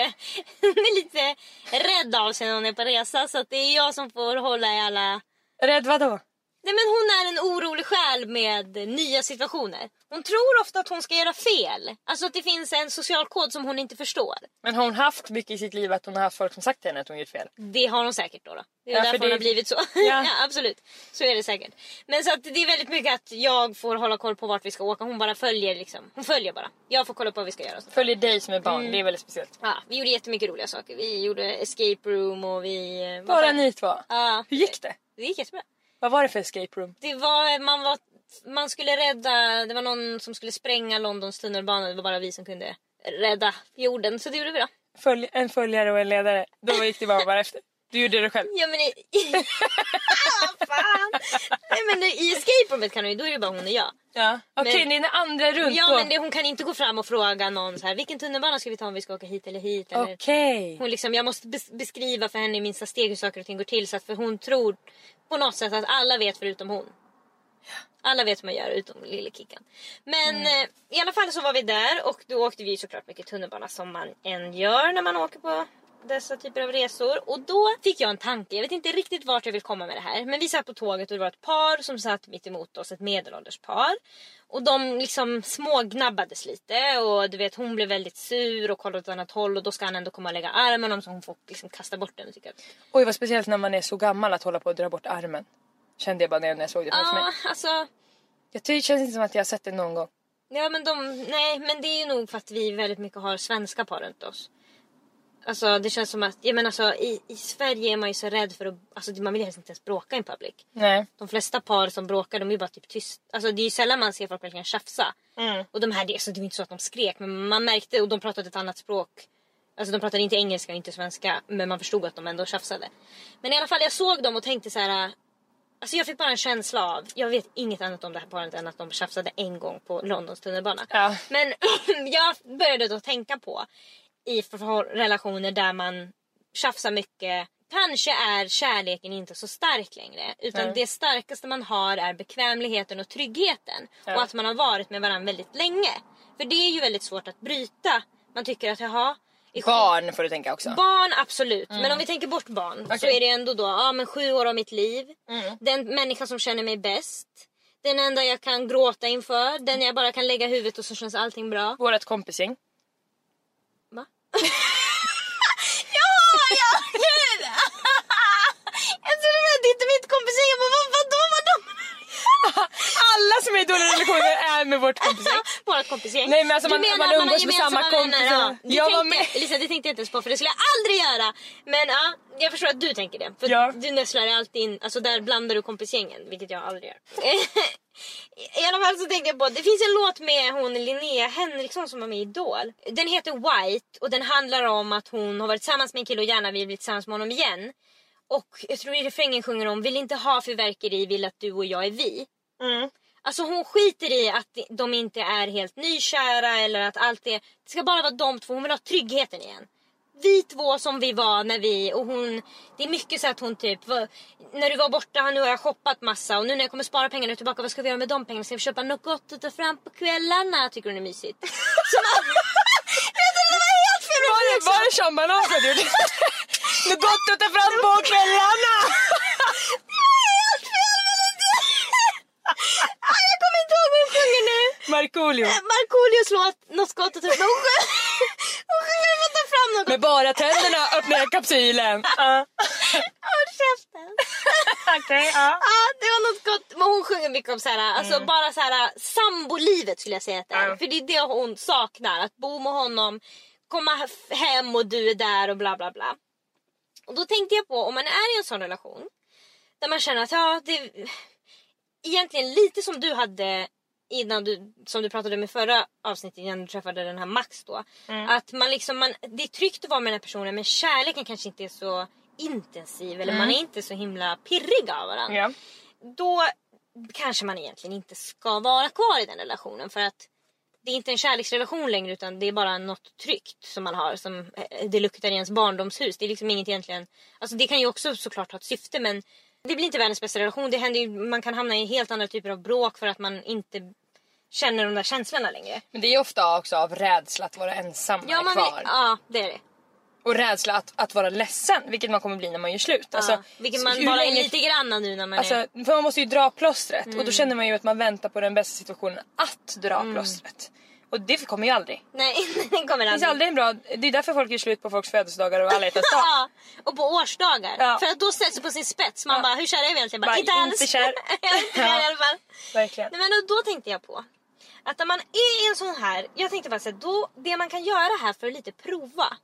är lite rädd av sig när hon är på resa. Så det är jag som får hålla i alla... Rädd vadå? Nej men hon är en orolig själ med nya situationer. Hon tror ofta att hon ska göra fel. Alltså att det finns en social kod som hon inte förstår. Men har hon haft mycket i sitt liv att hon har haft folk som sagt till henne att hon gjort fel? Det har hon säkert då. då. Det är Ja, därför för hon det- har blivit så. Ja. Ja. absolut. Så är det säkert. Men så att det är väldigt mycket att jag får hålla koll på vart vi ska åka. Hon bara följer liksom. Hon följer bara. Jag får kolla på vad vi ska göra. Följer dig som är barn, det är väldigt speciellt. Ja, vi gjorde jättemycket roliga saker. Vi gjorde escape room och vi... eh, Bara ni två? Ja. Hur gick det? Det gick jättebra. Vad var det för escape room? Det var, man, var, man skulle rädda, det var någon som skulle spränga Londons tunnelbana. Det var bara vi som kunde rädda jorden. Så det gjorde vi då. Följ, en följare och en ledare. Då gick det bara bara efter. Du gjorde det själv. Ja men i... Vad fan! Nej men i escape roomet kan hon ju, då är det bara hon och jag. Ja. Okej, Men- det är andra runt Ja då. men det, hon kan inte gå fram och fråga någon så här, vilken tunnelbana ska vi ta om vi ska åka hit eller hit? Eller... Okej. Hon liksom, jag måste bes- beskriva för henne i minsta steg hur saker och ting går till. Så att för hon tror på något sätt att alla vet förutom hon. Alla vet hur man gör utom lille Kickan. Men eh, i alla fall så var vi där och då åkte vi såklart mycket tunnelbana som man än gör när man åker på dessa typer av resor. Och då fick jag en tanke. Jag vet inte riktigt vart jag vill komma med det här. Men vi satt på tåget och det var ett par som satt mitt emot oss. Ett medelålders par. Och de liksom smågnabbades lite. Och du vet hon blev väldigt sur och kollade åt ett annat håll. Och då ska han ändå komma och lägga armen om så hon får liksom kasta bort den. Och tycka att, Oj vad speciellt när man är så gammal att hålla på att dra bort armen. Kände jag bara när jag såg det framför mig. Ja, alltså. Jag tycker, det känns inte som att jag har sett det någon gång. Ja men de, nej men det är ju nog för att vi väldigt mycket har svenska par runt oss. Alltså det känns som att, jag menar alltså i, i Sverige är man ju så rädd för att, alltså man vill helst inte ens bråka in public. Nej. De flesta par som bråkar de är ju bara typ tyst. Alltså det är ju sällan man ser folk verkligen tjafsa. Mm. Och de här, det, alltså, det var inte så att de skrek men man märkte och de pratade ett annat språk. Alltså de pratade inte engelska och inte svenska men man förstod att de ändå tjafsade. Men i alla fall jag såg dem och tänkte så här. Alltså jag fick bara en känsla av, jag vet inget annat om det här paret än att de tjafsade en gång på Londons tunnelbana. Ja. Men jag började då tänka på i relationer där man tjafsar mycket. Kanske är kärleken inte så stark längre. Utan Nej. det starkaste man har är bekvämligheten och tryggheten. Ja. Och att man har varit med varandra väldigt länge. För det är ju väldigt svårt att bryta. Man tycker att jaha. Barn får du tänka också. Barn absolut, men om vi tänker bort barn så Mm. Okej. är det ändå då ja, men sju år av mitt liv. Mm. Den människan som känner mig bäst. Den enda jag kan gråta inför. Den jag bara kan lägga huvudet och så känns allting bra. Vårat kompisgäng. Va? ja, ja, gud! jag trodde att det inte mitt kompisgäng. Jag bara, vad, vadå, vadå? Alla som är i dåliga relationer är med vårt kompisgäng. Vårt kompisgäng. Nej, men alltså Du man- menar man att har umgås med samma gemensamma vänner, kompisar. Ja. Jag var tänkte, med. Lisa, det tänkte jag inte ens på för det skulle jag aldrig göra. Men ja, jag förstår att du tänker det. För Ja. du nästlar alltid in, alltså där blandar du kompisgängen, vilket jag aldrig gör. I alla fall så tänkte jag på, det finns en låt med hon Linnea Henriksson som var med i Idol. Den heter White och den handlar om att hon har varit tillsammans med en kille och gärna vill bli tillsammans med honom igen. Och jag tror i refrängen sjunger hon, vill inte ha fyrverkeri, vill att du och jag är vi. Mm. Alltså hon skiter i att de inte är helt nykära eller att allt är... Det ska bara vara de två, hon vill ha tryggheten igen. Vi två som vi var när vi och hon... Det är mycket så att hon typ... Var, när du var borta, nu har jag shoppat massa och nu när jag kommer spara pengarna tillbaka, vad ska vi göra med de pengarna? Ska vi köpa något gott att ta fram på kvällarna? Tycker hon är mysigt. Trodde det var helt fel Var det, var det Sean Banan som gjorde det? Något gott att ta fram på kvällarna! Helt fel melodi! Ah, Jag kommer inte ihåg vad hon sjunger nu. Markoolio. Markoolios låt Något att ta fram. Hon sjöng hon sjunger att ta fram något Med bara tänderna öppnar jag kapsylen. Ja. Håll käften. Okej, ja. Ja, det var något gott. Men hon sjunger mycket om så här, alltså bara så här sambolivet skulle jag säga att det är. Ja. För det är det hon saknar. Att bo med honom, komma hem och du är där och bla bla bla. Och då tänkte jag på om man är i en sån relation. Där man känner att ja, det egentligen lite som du hade innan du, som du pratade om i förra avsnittet innan du träffade den här Max då. Att man liksom, man, det är tryggt att vara med den här personen men kärleken kanske inte är så intensiv eller man är inte så himla pirrig av varandra. ja. Då kanske man egentligen inte ska vara kvar i den relationen för att det är inte en kärleksrelation längre utan det är bara något tryggt som man har. Som, eh, det luktar i ens barndomshus. Det är liksom inget egentligen... Alltså det kan ju också såklart ha ett syfte men Det blir inte världens bästa relation. Det händer ju, man kan hamna i helt andra typer av bråk för att man inte känner de där känslorna längre. Men det är ofta också av rädsla att vara ensam Ja, man, kvar. ja det är det. Och rädsla att, att vara ledsen, vilket man kommer bli när man gör slut. Alltså, ja, vilket man bara är lite granna nu när man Alltså, är... för man måste ju dra plåstret och Mm. då känner man ju att man väntar på den bästa situationen att dra plåstret. Och det kommer ju aldrig. Nej, den kommer Det finns aldrig. aldrig en bra... Det är därför folk gör slut på folks födelsedagar och alla hjärtans dag. Ja, och på årsdagar. Ja. För att då ställs det på sin spets. Man Ja. bara, hur kär är vi egentligen? Bara, inte alls. inte kär. Inte kär i alla fall. Verkligen. Nej, men då, tänkte jag på att när man är i en sån här, jag tänkte bara så här, då, det man kan göra här för att lite prova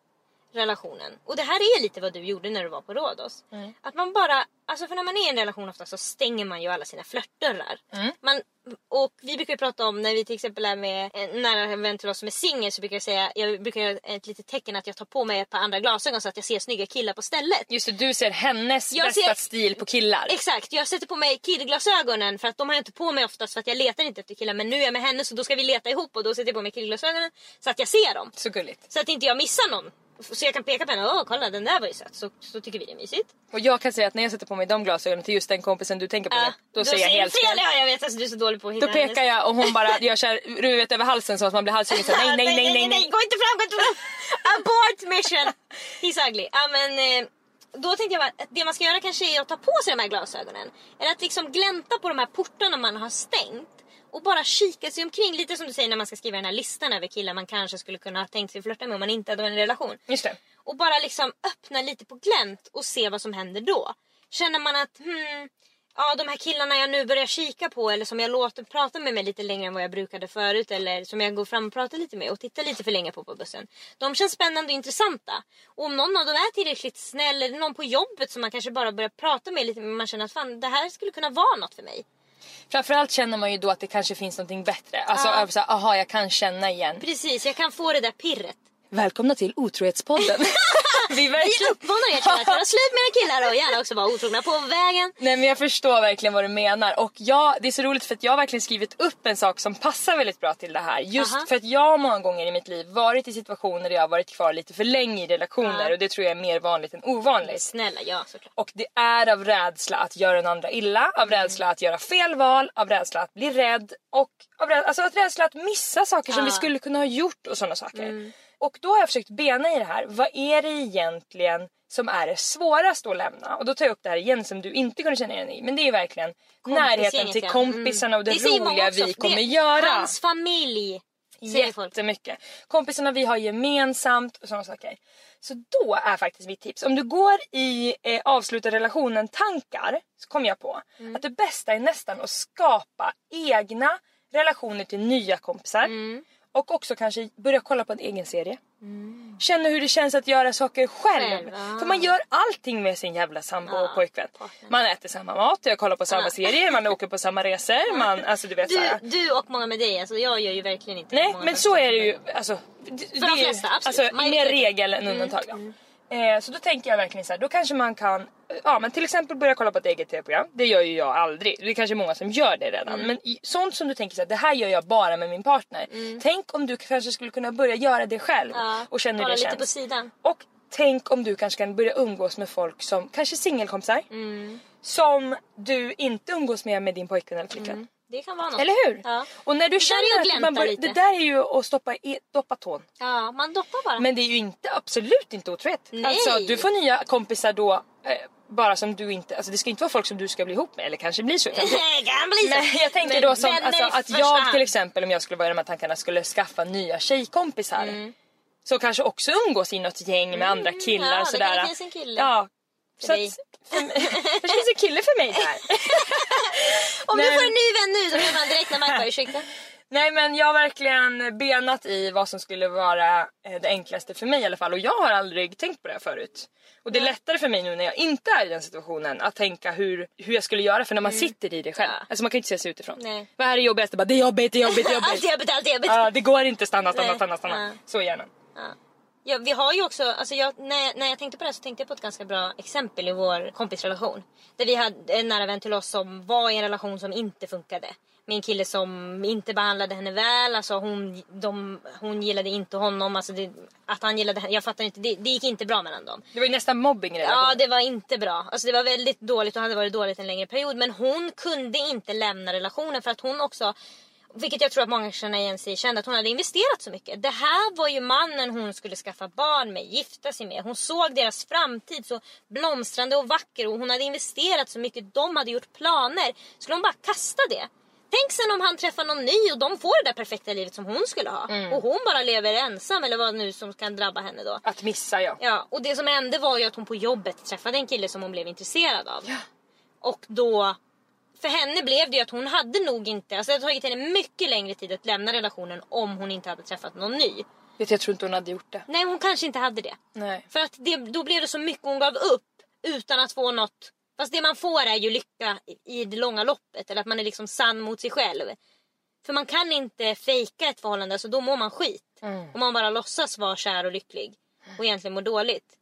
relationen. Och det här är lite vad du gjorde när du var på Rhodos. Mm. Att man bara, alltså för när man är i en relation ofta så stänger man ju alla sina flörtdörrar. Mm. Man, och vi brukar ju prata om när vi till exempel är med en nära vän till oss som är singel så brukar jag säga, jag brukar göra ett litet tecken att jag tar på mig ett par andra glasögon så att jag ser snygga killar på stället. Just det, du ser hennes Jag bästa ser- stil på killar. Exakt, jag sätter på mig killglasögonen för att de har jag inte på mig oftast för att jag letar inte efter killar men nu är jag med henne så då ska vi leta ihop och då sätter jag på mig killglasögonen så att jag ser dem. Så gulligt. Så att inte jag missar någon. Så jag kan peka på henne, åh kolla den där var ju söt. Så, så tycker vi det är mysigt. Och jag kan säga att när jag sätter på mig de glasögonen till just den kompisen du tänker på nu, då, ser jag helt fel. Ja, jag vet att du är så dålig på att hitta Då pekar jag och hon bara gör såhär ruvet över halsen så att man blir halshuggen så nej, nej, nej, nej, nej. Gå inte fram, gå inte fram! Abort mission! He's ugly. Ja, men, eh, då tänkte jag att det man ska göra kanske är att ta på sig de här glasögonen. Eller att liksom glänta på de här portarna man har stängt. Och bara kika sig omkring. Lite som du säger när man ska skriva den här listan över killar man kanske skulle kunna ha tänkt sig flirta med om man inte hade en relation. Just det. Och bara liksom öppna lite på glänt och se vad som händer då. Känner man att hmm, ja, de här killarna jag nu börjar kika på eller som jag låter prata med mig lite längre än vad jag brukade förut eller som jag går fram och pratar lite med och tittar lite för länge på på bussen. De känns spännande och intressanta. Och om någon av dem är tillräckligt snäll eller någon på jobbet som man kanske bara börjar prata med lite men man känner att fan det här skulle kunna vara något för mig. Framförallt känner man ju då att det kanske finns någonting bättre. Alltså, Ja. ja. aha jag kan känna igen. Precis, jag kan få det där pirret. Välkomna till Otrohetspodden. vi Vi verkligen... uppmanar er till att göra slut med era killar och gärna också vara otrogna på vägen. Nej men jag förstår verkligen vad du menar och jag, det är så roligt för att jag har verkligen skrivit upp en sak som passar väldigt bra till det här. Just Aha. för att jag har många gånger i mitt liv varit i situationer där jag har varit kvar lite för länge i relationer Ja. och det tror jag är mer vanligt än ovanligt. Snälla, ja såklart. Och det är av rädsla att göra den andra illa, av rädsla att göra fel val, av rädsla att bli rädd och av rädsla, alltså att rädsla att missa saker som Ja. vi skulle kunna ha gjort och sådana saker. Och då har jag försökt bena i det här. Vad är det egentligen som är det svåraste att lämna? Och då tar jag upp det här igen som du inte kunde känna igen i. Men det är verkligen närheten till kompisarna och det, Det säger många roliga vi kommer det- göra. Hans familj. Jättemycket. Kompisarna vi har gemensamt och sådana saker. Så då är faktiskt mitt tips, om du går i eh, avsluta relationen tankar så kom jag på Mm. att det bästa är nästan att skapa egna relationer till nya kompisar. Mm. Och också kanske börja kolla på en egen serie. Känna hur det känns att göra saker själv. Själv, ah. För man gör allting med sin jävla sambo och Ja, pojkvän. Man äter samma mat, jag kollar på samma Ja. serier, man åker på samma resor. Man, alltså du vet Du, du och många med dig, alltså jag gör ju verkligen inte Nej men så är det ju. Alltså, det, det de flesta, absolut. Alltså, mer regel än undantag. då. Eh, så då tänker jag verkligen så här, då kanske man kan Ja men till exempel börja kolla på ett eget tv-program. Det gör ju jag aldrig. Det är kanske många som gör det redan. Mm. Men i, sånt som du tänker så här, det här gör jag bara med min partner. Tänk om du kanske skulle kunna börja göra det själv. Mm. Ja, och känna hur det lite känns. på sidan. Och tänk om du kanske kan börja umgås med folk som kanske singelkompisar. Mm. Som du inte umgås med med din pojkvän eller flickvän. Det kan vara något. Eller hur? Ja. Och när du ju känner att att man glänta bör, lite. det där är ju att stoppa, i, doppa tån. Ja, man doppar bara. Men det är ju inte, absolut inte. Nej. Alltså du får nya kompisar då eh, bara som du inte, alltså det ska inte vara folk som du ska bli ihop med eller kanske blir så. det- Det kan bli så. Men jag tänker då som alltså, att jag till exempel om jag skulle vara i de här tankarna skulle skaffa nya tjejkompisar. Mm. Så kanske också umgås i något gäng med andra killar ja, det sådär. kanske kille Ja. Så att, för det finns en kille för mig där. Om Nej. du får en ny vän nu så blir man direkt när man bara ursäkta. Nej men jag har verkligen benat i vad som skulle vara eh, det enklaste för mig i alla fall och jag har aldrig tänkt på det här förut. Och det är lättare för mig nu när jag inte är i den situationen att tänka hur, hur jag skulle göra för när man sitter i det själv. Ja. Alltså man kan ju inte se sig utifrån. Nej. Vad är det jobbigaste? Bara, det är jobbigt, det är jobbigt, det är Allt jobbigt. är jobbigt, allt jobbigt. Ja, det går inte, stanna, stanna, Nej. stanna, stanna. Ja. Så gärna. Ja. Ja, vi har ju också, alltså jag, när, när jag tänkte på det så tänkte jag på ett ganska bra exempel i vår kompisrelation. Där vi hade en nära vän till oss som var i en relation som inte funkade. med en kille som inte behandlade henne väl. Alltså hon, de, hon gillade inte honom. Alltså det, att han gillade henne. Jag fattar inte. Det, det gick inte bra mellan dem. Det var ju nästan mobbing i relationen. Ja, det var inte bra. Alltså det var väldigt dåligt och hade varit dåligt en längre period. Men hon kunde inte lämna relationen för att hon också vilket jag tror att många känner igen sig i, kände att hon hade investerat så mycket. Det här var ju mannen hon skulle skaffa barn med, gifta sig med. Hon såg deras framtid så blomstrande och vacker och hon hade investerat så mycket. De hade gjort planer. Skulle hon bara kasta det? Tänk sen om han träffar någon ny och de får det där perfekta livet som hon skulle ha. Och hon bara lever ensam eller vad nu som kan drabba henne då. Att missa ja. Ja, och det som hände var ju att hon på jobbet träffade en kille som hon blev intresserad av. Och då, för henne blev det ju att hon hade nog inte, alltså det hade tagit henne mycket längre tid att lämna relationen om hon inte hade träffat någon ny. Vet, jag tror inte hon hade gjort det. Nej, hon kanske inte hade det. Nej. För att det, då blev det så mycket hon gav upp utan att få något. Fast det man får är ju lycka i- det långa loppet. Eller att man är liksom sann mot sig själv. För man kan inte fejka ett förhållande så då mår man skit. Om man bara låtsas vara kär och lycklig. Och egentligen mår dåligt.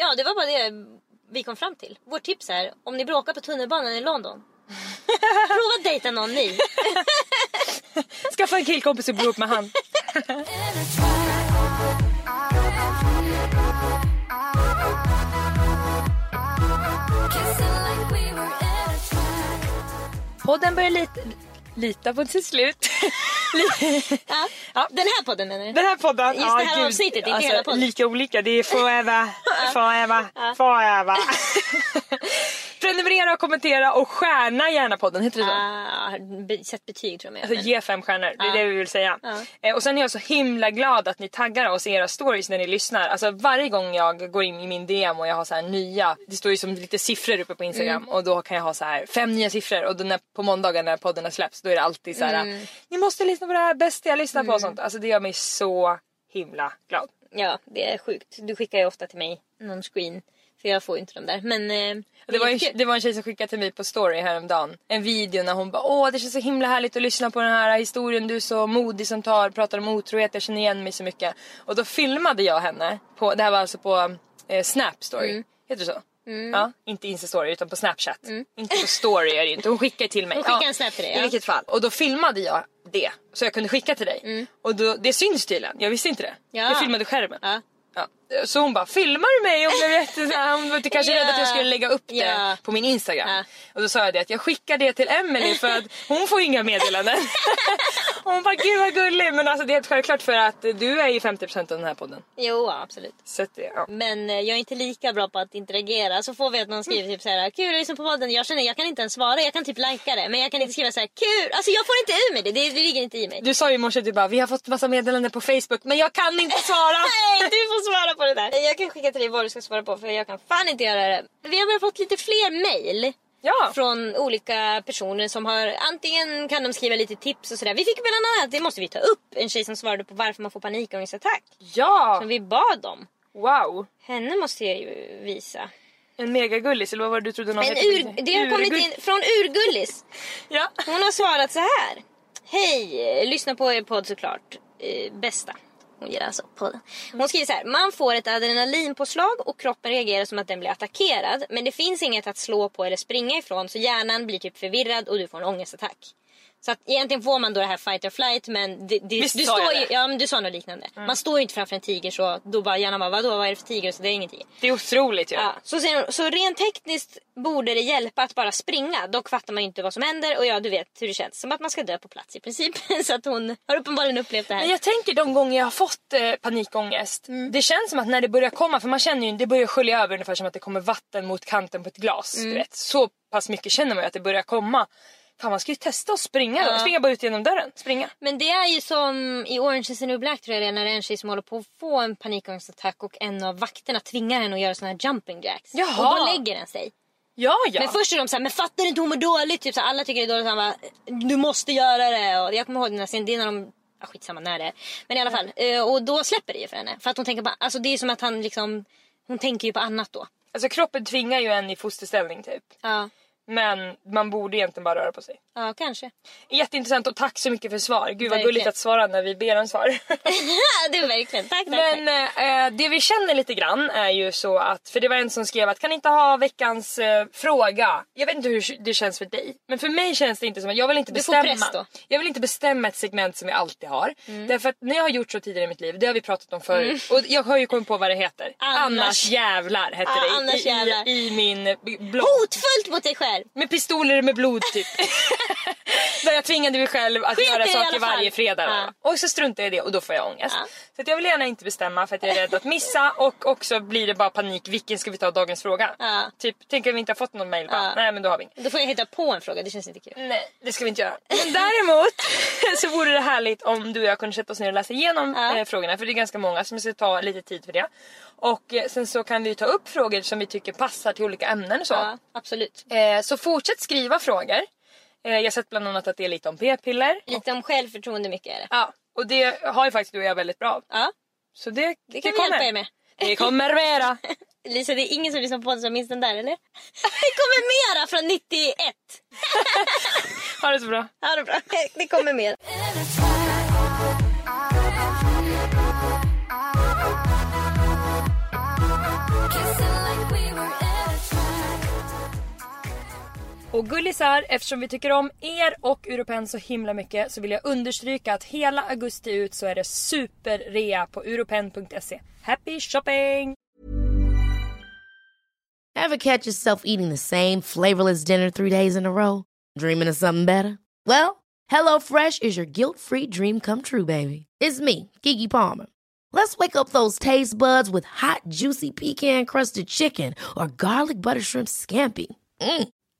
Ja, det var bara det vi kom fram till. Vårt tips är om ni bråkar på tunnelbanan i London. Prova att dejta någon ny. Skaffa en killkompis och bo ihop med han. Podden börjar lite, lita på sitt slut. Ja. Ja. Den här podden menar du? Den här podden. Just det här avsnittet, inte hela podden. Lika olika. Det är forever, forever, forever. Och kommentera och stjärna gärna podden. Heter det så? Ah, be- sätt betyg tror jag. Alltså ge fem stjärnor, det är Ja. det vi vill säga. Ja. Eh, och sen är jag så himla glad att ni taggar oss i era stories när ni lyssnar. Alltså varje gång jag går in i min DM och jag har så här nya, det står ju som lite siffror uppe på Instagram Mm. och då kan jag ha så här fem nya siffror och då när, på måndagar när podden har släppts då är det alltid så här Mm. ni måste lyssna på det här bästa jag lyssnar på och sånt. Alltså det gör mig så himla glad. Ja, det är sjukt. Du skickar ju ofta till mig någon screen. För jag får ju inte dem där. Men eh, Det var, en, jättekul. det var en tjej som skickade till mig på story häromdagen. En video när hon bara åh det känns så himla härligt att lyssna på den här historien. Du är så modig som tar, pratar om otrohet. Jag känner igen mig så mycket. Och då filmade jag henne. På, det här var alltså på eh, Snap story. Mm. Heter det så? Ja, inte Insta story utan på Snapchat. Inte på story är det ju inte. Hon skickade till mig. Mm. Hon skickade en snap till dig, I ja. vilket fall. Och då filmade jag det. Så jag kunde skicka till dig. Och då, det syns tydligen. Jag visste inte det. Mm. Ja. Jag filmade skärmen. Ja. Så hon bara, filmar du mig? Jätte, så här, hon var kanske rädd att jag skulle lägga upp det Ja. på min Instagram. Ja. Och då sa jag det att jag skickar det till Emily för att hon får inga meddelanden. och hon bara, gud vad gullig. Men alltså det är helt självklart för att du är ju 50% av den här podden. Jo, absolut. Så att, det- ja. Men eh, jag är inte lika bra på att interagera. Så får vi att någon skriver typ såhär, kul att lyssna på podden. Jag känner jag kan inte ens svara. Jag kan typ likea det. Men jag kan inte skriva såhär, kul. Alltså jag får inte ur mig det. Det, det ligger inte i mig. Du sa ju i morse du bara, vi har fått massa meddelanden på Facebook men jag kan inte svara. Nej, du får svara på det där. Jag kan skicka till dig vad du ska svara på för jag kan fan inte göra det. Vi har fått lite fler mail. Ja. Från olika personer som har antingen kan de skriva lite tips och sådär. Vi fick bland annat, det måste vi ta upp, en tjej som svarade på varför man får panikångestattack. Ja, Som vi bad om. wow. Henne måste jag ju visa. En megagullis eller vad var det du trodde någon En ur, det har kommit in från Urgullis. Ja. Hon har svarat så här. Hej, eh, lyssna på er podd såklart. Eh, bästa. Hon ger alltså podden. Hon skriver så här. Man får ett adrenalinpåslag och kroppen reagerar som att den blir attackerad. Men det finns inget att slå på eller springa ifrån så hjärnan blir typ förvirrad och du får en ångestattack. Så att egentligen får man då det här fight or flight men det, det, Visst du sa står ju, ja, men du sa något liknande. Man står ju inte framför en tiger så då bara hjärnan bara vadå vad är det för tiger? Så det är ingen tiger. Det är otroligt ju. Ja, så, hon, så rent tekniskt borde det hjälpa att bara springa. Dock fattar man ju inte vad som händer och ja, du vet hur det känns. Som att man ska dö på plats i princip. så att hon har uppenbarligen upplevt det här. Men jag tänker de gånger jag har fått eh, panikångest. Mm. Det känns som att när det börjar komma, för man känner ju det börjar skölja över ungefär som att det kommer vatten mot kanten på ett glas. Mm. Du vet. Så pass mycket känner man ju att det börjar komma. Fan man ska ju testa att springa då. Springa bara ut genom dörren. Springa. Men det är ju som i Orange is the new black tror jag det är när det är en tjej som håller på att få en panikångestattack och en av vakterna tvingar henne att göra såna här jumping jacks. Jaha. Och då lägger den sig. Ja ja. Men först är de såhär, men fattar du inte hon mår dåligt? Typ, så här, alla tycker det är dåligt. Han bara, du måste göra det. Och jag kommer ihåg den här scenen, det är när de, ah, skitsamma när det är. Men i alla fall. eh, Och då släpper det ju för henne. För att hon tänker bara, alltså det är som att han liksom, hon tänker ju på annat då. Alltså kroppen tvingar ju en i fosterställning typ. Ja. Men man borde egentligen bara röra på sig. Ja, kanske. Jätteintressant och tack så mycket för svar. Gud vad Verkligen. gulligt att svara när vi ber om svar. det är verkligen. Tack, tack, Men tack. eh, det vi känner lite grann är ju så att, för det var en som skrev att kan inte ha veckans eh, fråga. Jag vet inte hur det känns för dig. Men för mig känns det inte som att jag vill inte Du får bestämma. press då. Jag vill inte bestämma ett segment som vi alltid har. Därför att när jag har gjort så tidigare i mitt liv, det har vi pratat om förut. Och jag har ju kommit på vad det heter. Mm. Annars- Annars, jävlar hette Ja, det i, i, i, min blogg. Hotfullt mot dig själv. Med pistoler med blod typ. Där jag tvingade mig själv att Skit göra saker varje fredag. Ja. Och så struntar jag i det och då får jag ångest. Ja. Så jag vill gärna inte bestämma för att jag är rädd att missa och också blir det bara panik. Vilken ska vi ta dagens fråga? Ja. Typ, tänk om vi inte har fått någon mail. Bara. Nej men då har vi inget. Då får jag hitta på en fråga, det känns inte kul. Nej det ska vi inte göra. Men däremot så vore det härligt om du och jag kunde sätta oss ner och läsa igenom eh, frågorna. För det är ganska många som ska ta lite tid för det. Och eh, sen så kan vi ta upp frågor som vi tycker passar till olika ämnen och så. Absolut. Eh, så fortsätt skriva frågor. Eh, jag har sett bland annat att det är lite om p-piller. Lite om självförtroende mycket är det. Ja, och det har ju faktiskt du och jag väldigt bra av. Ja, Så det, det kan vi kommer. hjälpa er med. Det kommer mera. Lisa, det är ingen som lyssnar på podden som minns den där eller? Det kommer mera från 91! ha det så bra. Ja, det bra. Det kommer mer. Och gullisar, eftersom vi tycker om er och Europen så himla mycket så vill jag understryka att hela augusti ut så är det superrea på europen.se. Happy shopping! Have catch yourself eating the same flavorless dinner three days in a row? Dreaming of something better? Well, Hello Fresh is your guilt-free dream come true, baby. It's me, Gigi Palmer. Let's wake up those taste buds with hot, juicy pecan-crusted chicken or garlic butter shrimp scampi. Mm.